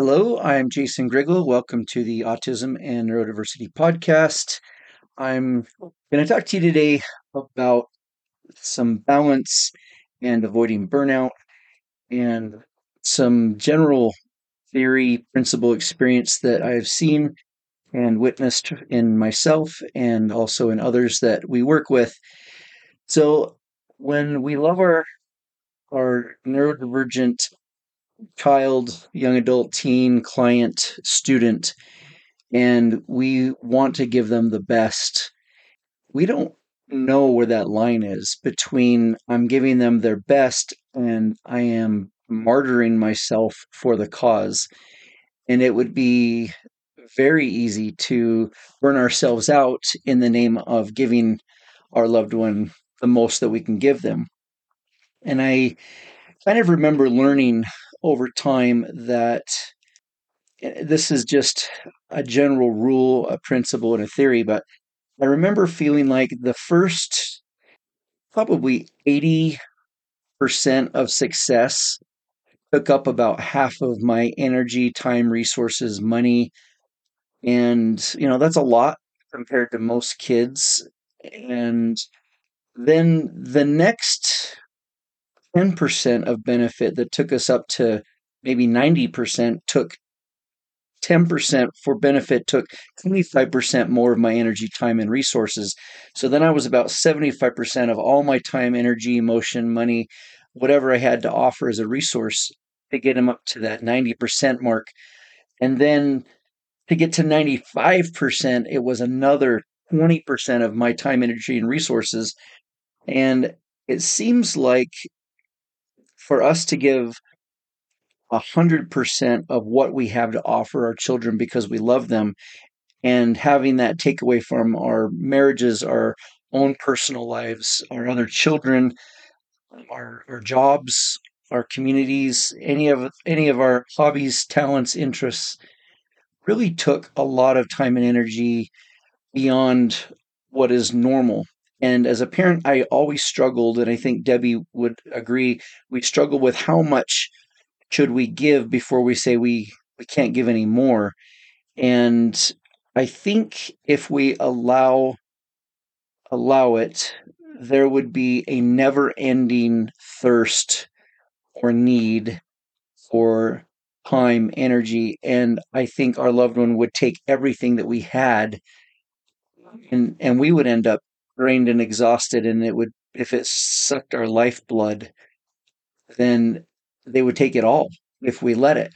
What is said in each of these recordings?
Hello, I'm Jason Grigla. Welcome to the Autism and Neurodiversity Podcast. I'm going to talk to you today about some balance and avoiding burnout and some general theory, principle, experience that I've seen and witnessed in myself and also in others that we work with. So, when we love our our neurodivergent child, young adult, teen, client, student, and we want to give them the best, we don't know where that line is between I'm giving them their best and I am martyring myself for the cause. And it would be very easy to burn ourselves out in the name of giving our loved one the most that we can give them. And I kind of remember learning over time that eh, this is just a general rule, a principle, and a theory, but I remember feeling like the first probably 80% of success took up about half of my energy, time, resources, money. And, you know, that's a lot compared to most kids. And then the next 10% of benefit that took us up to maybe 90% took 10% for benefit took 25% more of my energy, time, and resources. So then I was about 75% of all my time, energy, emotion, money, whatever I had to offer as a resource to get them up to that 90% mark. And then to get to 95%, it was another 20% of my time, energy, and resources. And it seems like for us to give a hundred percent of what we have to offer our children because we love them. And having that take away from our marriages our own personal lives our other children our, our jobs our communities any of any of our hobbies talents interests really took a lot of time and energy beyond what is normal and as a parent, I always struggled, and I think Debbie would agree, we struggle with how much should we give before we say we, we can't give any more. And I think if we allow allow it, there would be a never ending thirst or need for time, energy, and I think our loved one would take everything that we had and and we would end up drained and exhausted and it would if it sucked our lifeblood then they would take it all if we let it.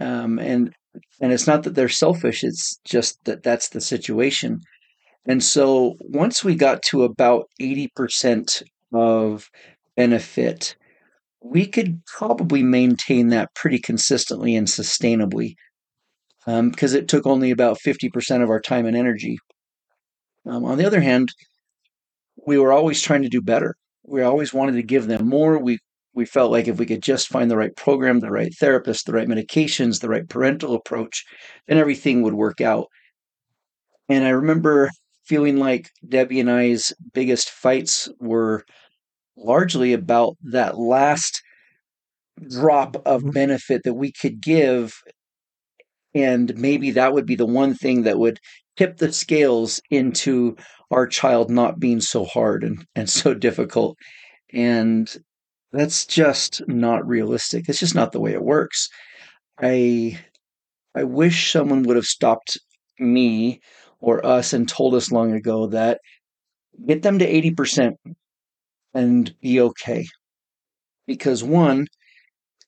Um, and and it's not that they're selfish it's just that that's the situation. And so once we got to about 80% of benefit we could probably maintain that pretty consistently and sustainably because um, it took only about 50% of our time and energy. Um, on the other hand we were always trying to do better. We always wanted to give them more. We we felt like if we could just find the right program, the right therapist, the right medications, the right parental approach, then everything would work out. And I remember feeling like Debbie and I's biggest fights were largely about that last drop of mm-hmm. benefit that we could give. And maybe that would be the one thing that would tip the scales into our child not being so hard and, and so difficult. And that's just not realistic. It's just not the way it works. I I wish someone would have stopped me or us and told us long ago that get them to 80% and be okay. Because one,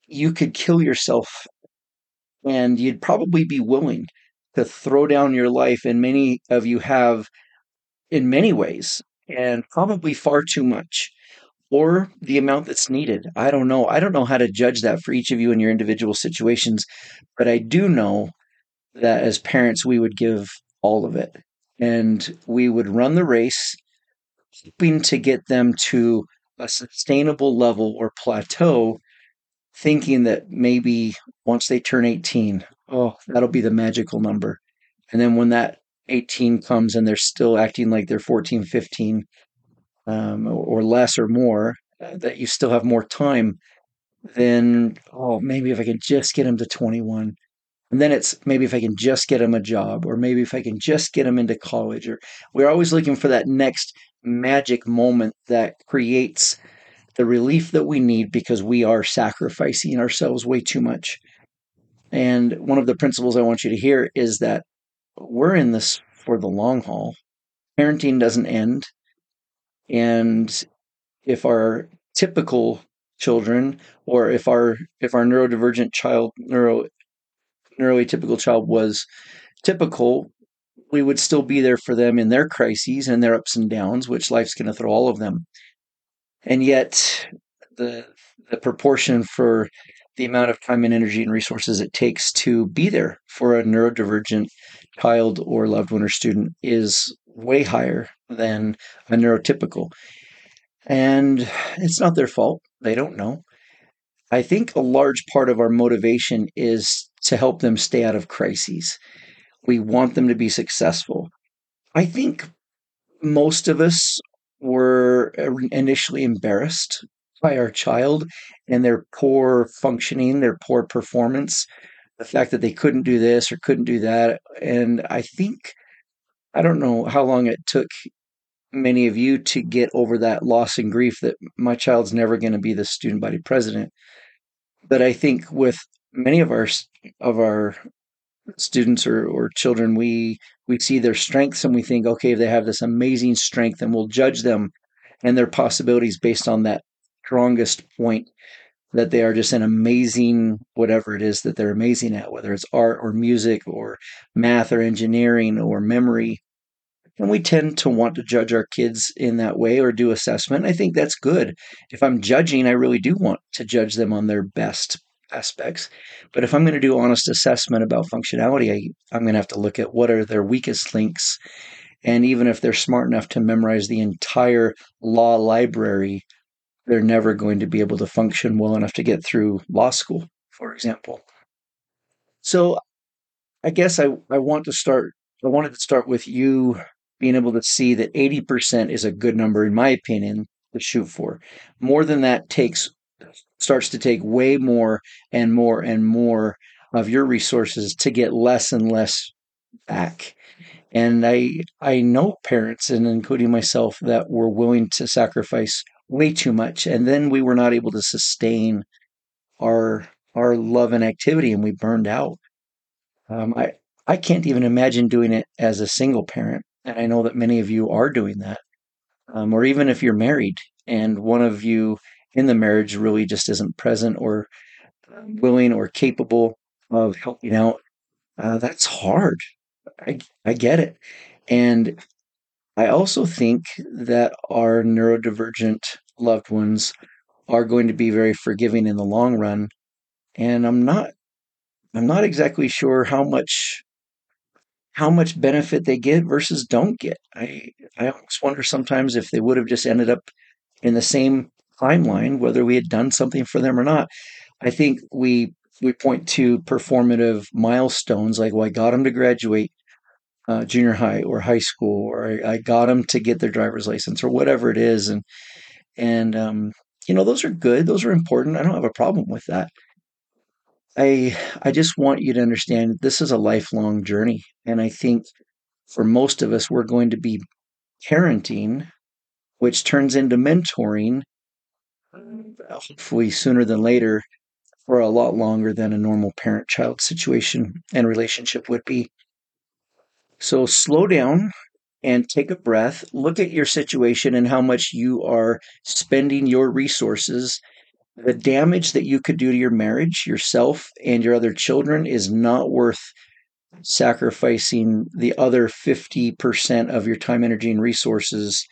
you could kill yourself and you'd probably be willing to throw down your life, and many of you have in many ways, and probably far too much, or the amount that's needed. I don't know. I don't know how to judge that for each of you in your individual situations, but I do know that as parents we would give all of it and we would run the race hoping to get them to a sustainable level or plateau thinking that maybe once they turn 18 oh that'll be the magical number and then when that 18 comes and they're still acting like they're 14 15 um, or, less or more uh, that you still have more time then oh maybe if i can just get them to 21 and then it's maybe if I can just get them a job, or maybe if I can just get them into college, or we're always looking for that next magic moment that creates the relief that we need because we are sacrificing ourselves way too much. And one of the principles I want you to hear is that we're in this for the long haul. Parenting doesn't end. And if our typical children or if our if our neurodivergent child neuro neuroatypical child was typical, we would still be there for them in their crises and their ups and downs, which life's going to throw all of them. And yet, the the proportion for the amount of time and energy and resources it takes to be there for a neurodivergent child or loved one or student is way higher than a neurotypical. And it's not their fault. They don't know. I think a large part of our motivation is to help them stay out of crises. We want them to be successful. I think most of us were initially embarrassed by our child and their poor functioning, their poor performance, the fact that they couldn't do this or couldn't do that. And I think, I don't know how long it took many of you to get over that loss and grief that my child's never going to be the student body president. But I think with many of our of our students or, or children, we we see their strengths and we think, okay, they have this amazing strength, and we'll judge them and their possibilities based on that strongest point that they are just an amazing whatever it is that they're amazing at, whether it's art or music or math or engineering or memory. And we tend to want to judge our kids in that way or do assessment. I think that's good. If I'm judging, I really do want to judge them on their best aspects. But if I'm going to do honest assessment about functionality, I, I'm going to have to look at what are their weakest links. And even if they're smart enough to memorize the entire law library, they're never going to be able to function well enough to get through law school, for example. So I guess I, I want to start, I wanted to start with you being able to see that 80% is a good number, in my opinion, to shoot for. More than that takes starts to take way more and more and more of your resources to get less and less back. And I I know parents and including myself that were willing to sacrifice way too much and then we were not able to sustain our our love and activity and we burned out. Um, I I can't even imagine doing it as a single parent, and I know that many of you are doing that. Um, or even if you're married and one of you in the marriage really just isn't present or willing or capable of helping out, uh, that's hard. I, I get it. And I also think that our neurodivergent loved ones are going to be very forgiving in the long run. And I'm not I'm not exactly sure how much how much benefit they get versus don't get. I I almost wonder sometimes if they would have just ended up in the same timeline, whether we had done something for them or not. I think we we point to performative milestones like, well, I got them to graduate uh, junior high or high school, or I, I, got them to get their driver's license, or whatever it is, and and um, you know those are good, those are important. I don't have a problem with that. I I just want you to understand this is a lifelong journey, and I think for most of us, we're going to be parenting, which turns into mentoring, hopefully sooner than later for a lot longer than a normal parent child situation and relationship would be. So slow down and take a breath. Look at your situation and how much you are spending your resources. The damage that you could do to your marriage, yourself, and your other children is not worth sacrificing the other 50% of your time, energy, and resources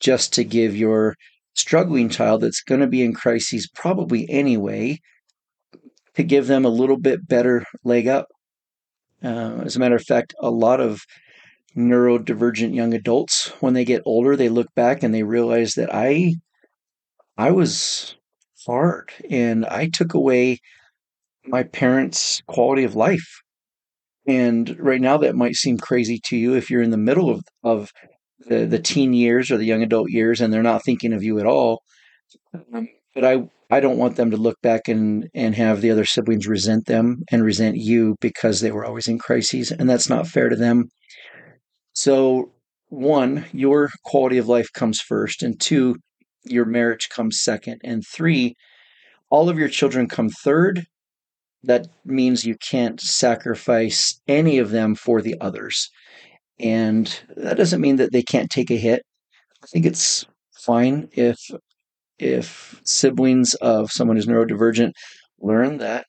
just to give your struggling child that's going to be in crises probably anyway to give them a little bit better leg up. Uh, as a matter of fact, a lot of neurodivergent young adults, when they get older, they look back and they realize that I, I was hard and I took away my parents' quality of life. And right now, that might seem crazy to you if you're in the middle of, of the, the teen years or the young adult years and they're not thinking of you at all. Um, but I, I don't want them to look back and, and have the other siblings resent them and resent you because they were always in crises. And that's not fair to them. So, one, your quality of life comes first. And two, your marriage comes second. And three, all of your children come third that means you can't sacrifice any of them for the others. And that doesn't mean that they can't take a hit. I think it's fine if if siblings of someone who's neurodivergent learn that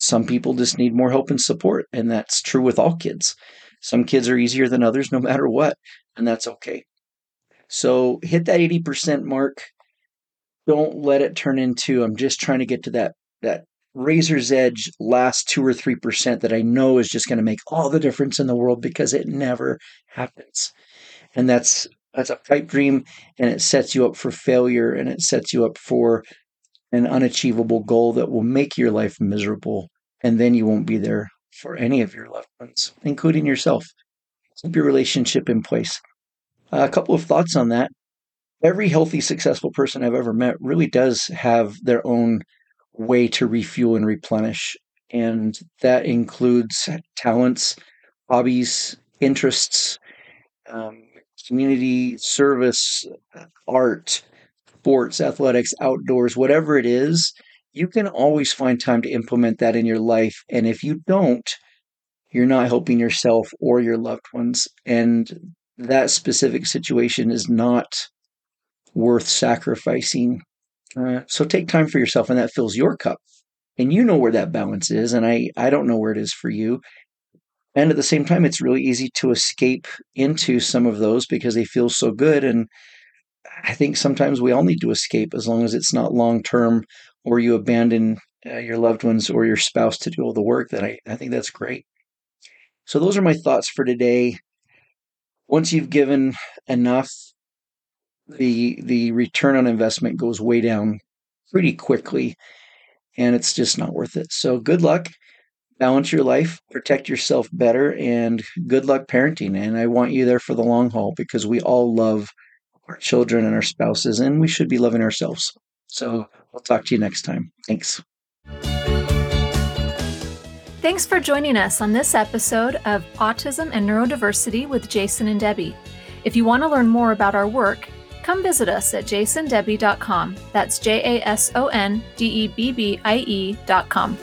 some people just need more help and support and that's true with all kids. Some kids are easier than others no matter what, and that's okay. So hit that 80% mark. Don't let it turn into I'm just trying to get to that that razor's edge last two or three percent that I know is just going to make all the difference in the world because it never happens. And that's that's a pipe dream and it sets you up for failure and it sets you up for an unachievable goal that will make your life miserable and then you won't be there for any of your loved ones, including yourself. Keep your relationship in place. Uh, a couple of thoughts on that. Every healthy, successful person I've ever met really does have their own way to refuel and replenish. And that includes talents, hobbies, interests, um, community service, art, sports, athletics, outdoors, whatever it is, you can always find time to implement that in your life. And if you don't, you're not helping yourself or your loved ones. And that specific situation is not worth sacrificing uh, so take time for yourself, and that fills your cup. And you know where that balance is, and I I don't know where it is for you. And at the same time, it's really easy to escape into some of those because they feel so good. And I think sometimes we all need to escape as long as it's not long term or you abandon uh, your loved ones or your spouse to do all the work. That I, I think that's great. So those are my thoughts for today. Once you've given enough, the the return on investment goes way down pretty quickly and it's just not worth it. So good luck. Balance your life, protect yourself better, and good luck parenting. And I want you there for the long haul because we all love our children and our spouses, and we should be loving ourselves. So I'll talk to you next time. Thanks. Thanks for joining us on this episode of Autism and Neurodiversity with Jason and Debbie. If you want to learn more about our work, come visit us at jasondebbie.com. That's J A S O N D E B B I E.com.